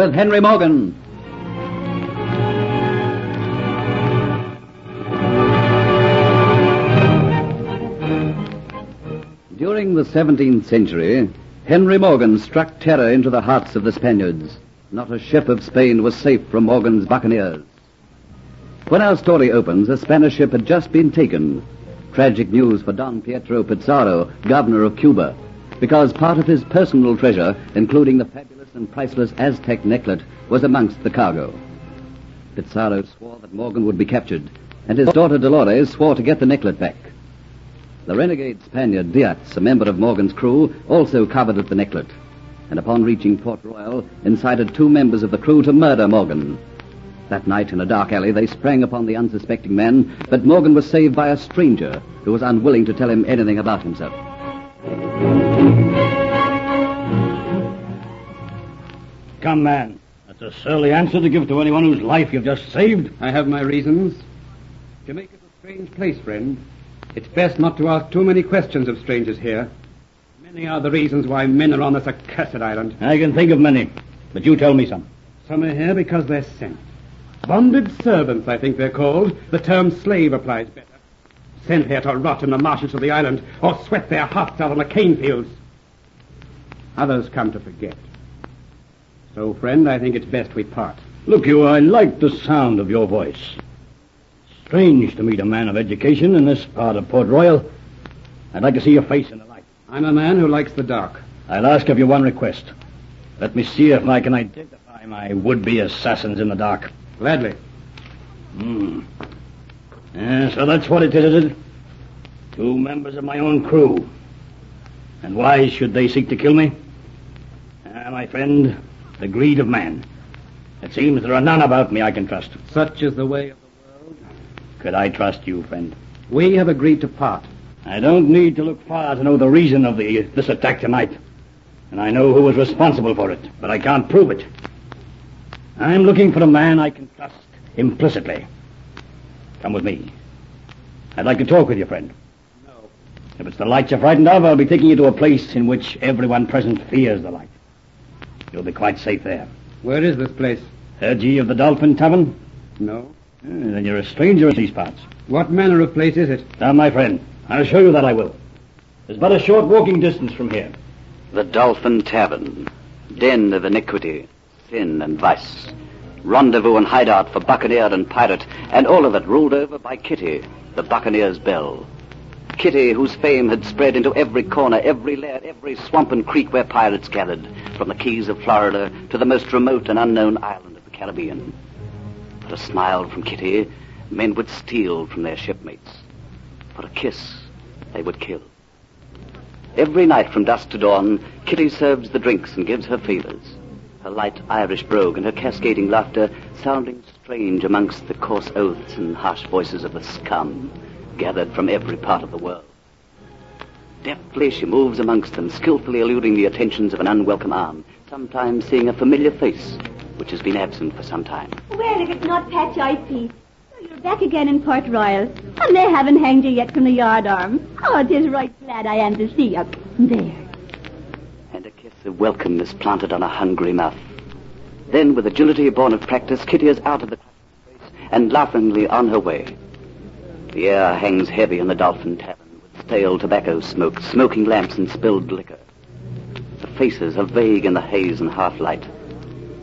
with Henry Morgan. During the 17th century, Henry Morgan struck terror into the hearts of the Spaniards. Not a ship of Spain was safe from Morgan's buccaneers. When our story opens, a Spanish ship had just been taken. Tragic news for Don Pietro Pizarro, governor of Cuba, because part of his personal treasure, including the fabulous and priceless Aztec necklet, was amongst the cargo. Pizarro swore that Morgan would be captured, and his daughter Dolores swore to get the necklet back. The renegade Spaniard Diaz, a member of Morgan's crew, also coveted the necklet, and upon reaching Port Royal, incited two members of the crew to murder Morgan. That night, in a dark alley, they sprang upon the unsuspecting man, but Morgan was saved by a stranger who was unwilling to tell him anything about himself. Come, man. That's a surly answer to give to anyone whose life you've just saved. I have my reasons. Jamaica's a strange place, friend. It's best not to ask too many questions of strangers here. Many are the reasons why men are on this accursed island. I can think of many, but you tell me some. Some are here because they're sent. Bonded servants, I think they're called. The term slave applies better. Sent here to rot in the marshes of the island or sweat their hearts out on the cane fields. Others come to forget. So, friend, I think it's best we part. Look, you, I like the sound of your voice. Strange to meet a man of education in this part of Port Royal. I'd like to see your face in the light. I'm a man who likes the dark. I'll ask of you one request. Let me see if I can identify my would-be assassins in the dark. Gladly. Hmm. Yeah, so that's what it is, is it? Two members of my own crew. And why should they seek to kill me? Ah, my friend, the greed of man. It seems there are none about me I can trust. Such is the way of the world. Could I trust you, friend? We have agreed to part. I don't need to look far to know the reason of the this attack tonight. And I know who was responsible for it, but I can't prove it. I'm looking for a man I can trust implicitly. Come with me. I'd like to talk with you, friend. No. If it's the light you're frightened of, I'll be taking you to a place in which everyone present fears the light. You'll be quite safe there. Where is this place? Heard ye of the Dolphin Tavern? No. Ah, then you're a stranger in these parts. What manner of place is it? Now, my friend, I'll show you that I will. There's but a short walking distance from here. The Dolphin Tavern, den of iniquity, sin and vice, rendezvous and hideout for buccaneer and pirate, and all of it ruled over by Kitty, the buccaneer's belle. Kitty, whose fame had spread into every corner, every lair, every swamp and creek where pirates gathered, from the keys of Florida to the most remote and unknown island of the Caribbean. For a smile from Kitty, men would steal from their shipmates. For a kiss, they would kill. Every night from dusk to dawn, Kitty serves the drinks and gives her favors. Her light Irish brogue and her cascading laughter sounding strange amongst the coarse oaths and harsh voices of the scum gathered from every part of the world. Deftly she moves amongst them, skillfully eluding the attentions of an unwelcome arm, sometimes seeing a familiar face which has been absent for some time. Well, if it's not Patch IP. So you're back again in Port Royal, and they haven't hanged you yet from the yard arm. Oh, it is right glad I am to see you. There. and a kiss of welcome is planted on a hungry mouth. Then, with agility born of practice, Kitty is out of the place and laughingly on her way. The air hangs heavy in the Dolphin Tavern with stale tobacco smoke, smoking lamps, and spilled liquor. The faces are vague in the haze and half light.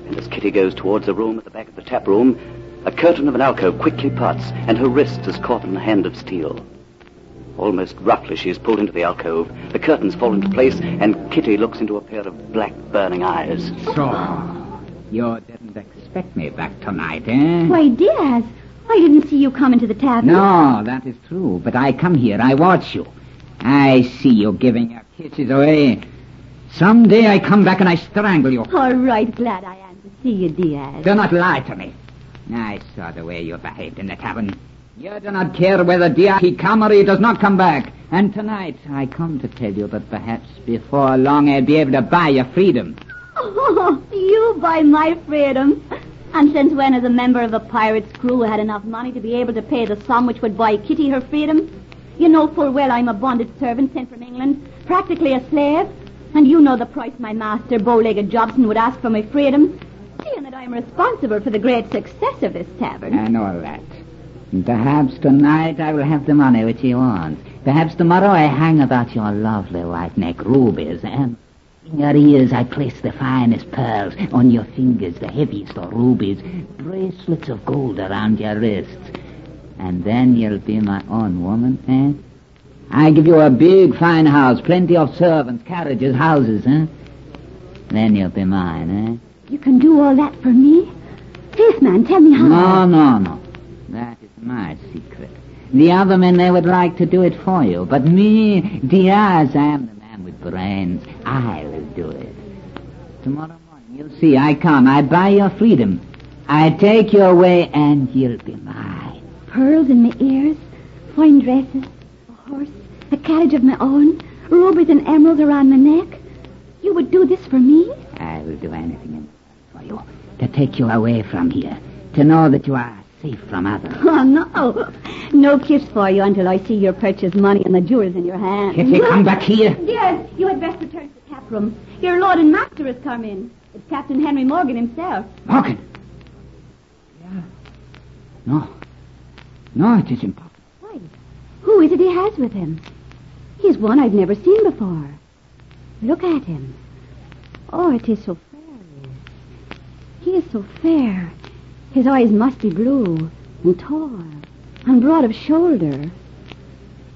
And as Kitty goes towards a room at the back of the tap room, a curtain of an alcove quickly parts, and her wrist is caught in a hand of steel. Almost roughly, she is pulled into the alcove. The curtains fall into place, and Kitty looks into a pair of black, burning eyes. So, you didn't expect me back tonight, eh? Why, Diaz, I didn't see you come into the tavern. No, that is true. But I come here, I watch you. I see you giving your kisses away. Someday I come back and I strangle you. All right, glad I am to see you, Diaz. Do not lie to me. I saw the way you behaved in the tavern. You do not care whether Diaz he come or he does not come back. And tonight I come to tell you that perhaps before long I'll be able to buy your freedom. Oh, you buy my freedom. And since when has a member of a pirate's crew had enough money to be able to pay the sum which would buy Kitty her freedom? You know full well I'm a bonded servant sent from England, practically a slave. And you know the price my master, bow-legged Jobson, would ask for my freedom. seeing that I'm responsible for the great success of this tavern. And all that. And perhaps tonight I will have the money which he wants. Perhaps tomorrow I hang about your lovely white neck rubies, and in your ears I place the finest pearls, on your fingers the heaviest of rubies, bracelets of gold around your wrists. And then you'll be my own woman, eh? I give you a big, fine house, plenty of servants, carriages, houses, eh? Then you'll be mine, eh? You can do all that for me? This man, tell me how. No, no, no. That is my secret. The other men, they would like to do it for you. But me, Diaz, I am the man with brains. I will do it. Tomorrow morning, you'll see. I come. I buy your freedom. I take you away, and you'll be mine. Pearls in my ears, fine dresses, a horse, a carriage of my own, rubies and emeralds around my neck. You would do this for me? I will do anything for you. To take you away from here. To know that you are safe from others. Oh, no. No kiss for you until I see your purchase money and the jewels in your hand. Kitty, come back here. Yes, you had best return to the tap room. Your lord and master has come in. It's Captain Henry Morgan himself. Morgan. Yeah. No. No, it is impossible. Why? Who is it he has with him? He's one I've never seen before. Look at him. Oh, it is so fair. He is so fair. His eyes must be blue and tall and broad of shoulder.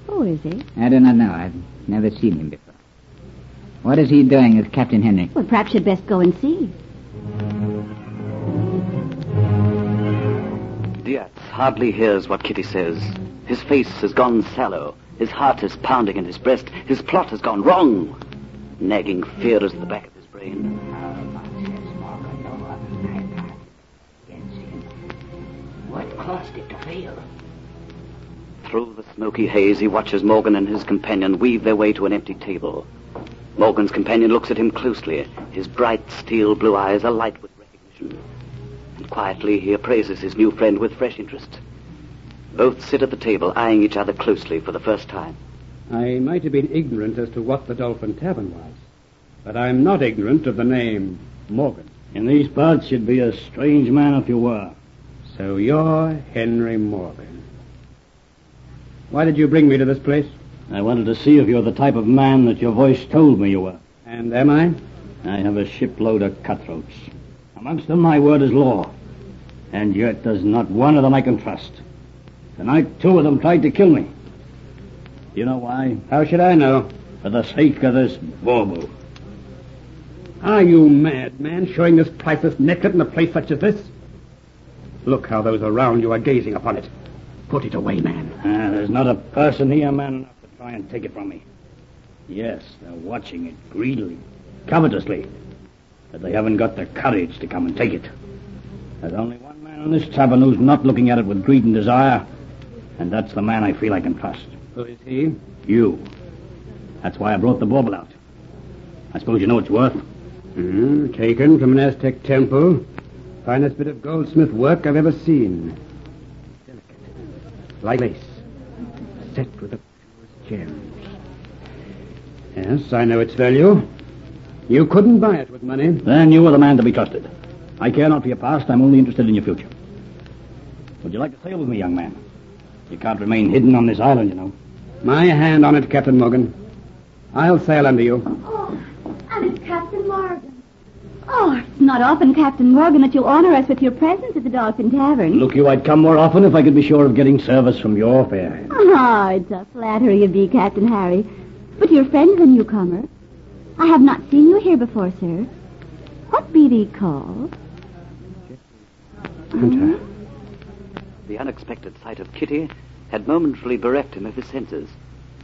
Who is he? I do not know. I've never seen him before. What is he doing with Captain Henry? Well, perhaps you'd best go and see. Diaz hardly hears what Kitty says. His face has gone sallow. His heart is pounding in his breast. His plot has gone wrong. Nagging fear is at the back of his brain. What caused it to fail? Through the smoky haze, he watches Morgan and his companion weave their way to an empty table. Morgan's companion looks at him closely. His bright steel blue eyes alight with recognition. And quietly he appraises his new friend with fresh interest. Both sit at the table, eyeing each other closely for the first time. I might have been ignorant as to what the Dolphin Tavern was, but I'm not ignorant of the name Morgan. In these parts, you'd be a strange man if you were. So you're Henry Morgan. Why did you bring me to this place? I wanted to see if you're the type of man that your voice told me you were. And am I? I have a shipload of cutthroats. Amongst them, my word is law. And yet there's not one of them I can trust. Tonight, two of them tried to kill me. You know why? How should I know? For the sake of this bauble. Are you mad, man, showing this priceless necklet in a place such as this? Look how those around you are gazing upon it. Put it away, man. Ah, there's not a person here man enough to try and take it from me. Yes, they're watching it greedily, covetously, but they haven't got the courage to come and take it. There's only one man in this tavern who's not looking at it with greed and desire, and that's the man I feel I can trust. Who is he? You. That's why I brought the bauble out. I suppose you know its worth. Hmm, taken from an Aztec temple. Finest bit of goldsmith work I've ever seen. Delicate. Like lace. Set with the purest gems. Yes, I know its value. You couldn't buy it with money. Then you are the man to be trusted. I care not for your past. I'm only interested in your future. Would you like to sail with me, young man? You can't remain hidden on this island, you know. My hand on it, Captain Morgan. I'll sail under you. Oh, and it's Captain Morgan. Oh, it's not often, Captain Morgan, that you honor us with your presence at the Dolphin Tavern. Look, you, I'd come more often if I could be sure of getting service from your fair Ah, Oh, it's a flattery of thee, Captain Harry. But your friend is a newcomer. I have not seen you here before, sir. What be thee called? Hunter. The unexpected sight of Kitty had momentarily bereft him of his senses,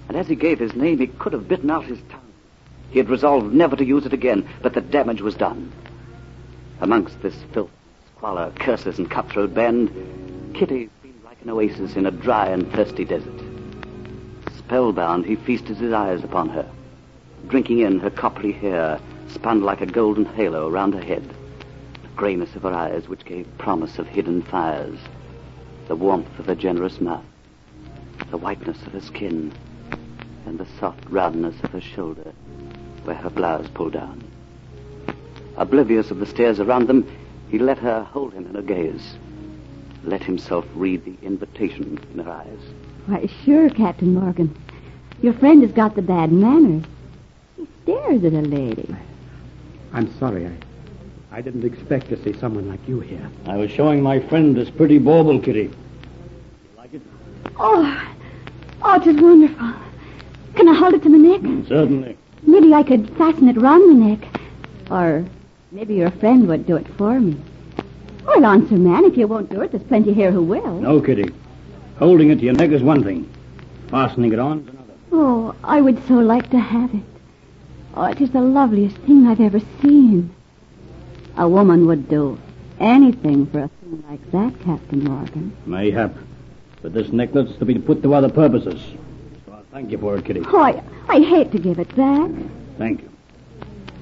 and as he gave his name, he could have bitten out his tongue. He had resolved never to use it again, but the damage was done. Amongst this filth, squalor, curses, and cutthroat band, Kitty seemed like an oasis in a dry and thirsty desert. Spellbound, he feasted his eyes upon her, drinking in her coppery hair, spun like a golden halo round her head, the grayness of her eyes, which gave promise of hidden fires, the warmth of her generous mouth, the whiteness of her skin, and the soft roundness of her shoulder, where her blouse pulled down. Oblivious of the stares around them, He let her hold him in her gaze, let himself read the invitation in her eyes. Why, sure, Captain Morgan. Your friend has got the bad manners. He stares at a lady. I'm sorry. I, I didn't expect to see someone like you here. I was showing my friend this pretty bauble, Kitty. You like it? Oh, oh, it is wonderful. Can I hold it to my neck? Certainly. Maybe I could fasten it round my neck. Or maybe your friend would do it for me. Well, answer, man, if you won't do it, there's plenty here who will. No, Kitty. Holding it to your neck is one thing. Fastening it on is another. Oh, I would so like to have it. Oh, it is the loveliest thing I've ever seen. A woman would do anything for a thing like that, Captain Morgan. Mayhap. But this necklace's to be put to other purposes. So I'll thank you for it, Kitty. Oh, I, I hate to give it back. Thank you.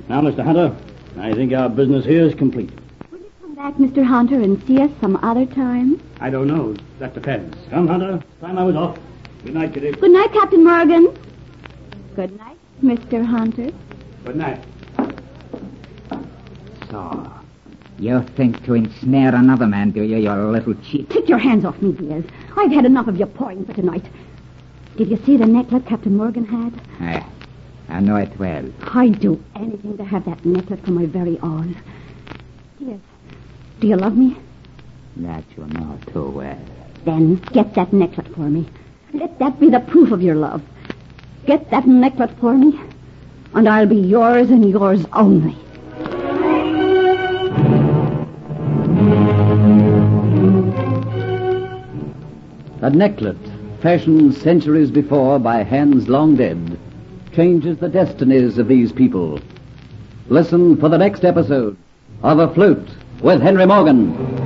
Now, Mr. Hunter, I think our business here is complete. Will you come back, Mr. Hunter, and see us some other time? I don't know. That depends. Come, Hunter. Time I was off. Good night, Kitty. Good night, Captain Morgan. Good night, Mr. Hunter. Good night. So, you think to ensnare another man, do you, you little cheat? Take your hands off me, Diaz. I've had enough of your pawing for tonight. Did you see the necklet Captain Morgan had? I, I know it well. I'd do anything to have that necklace for my very own. Yes. do you love me? That you know too well. Then get that necklace for me. Let that be the proof of your love. Get that necklace for me, and I'll be yours and yours only. A necklet, fashioned centuries before by hands long dead, changes the destinies of these people. Listen for the next episode of Afloat with Henry Morgan.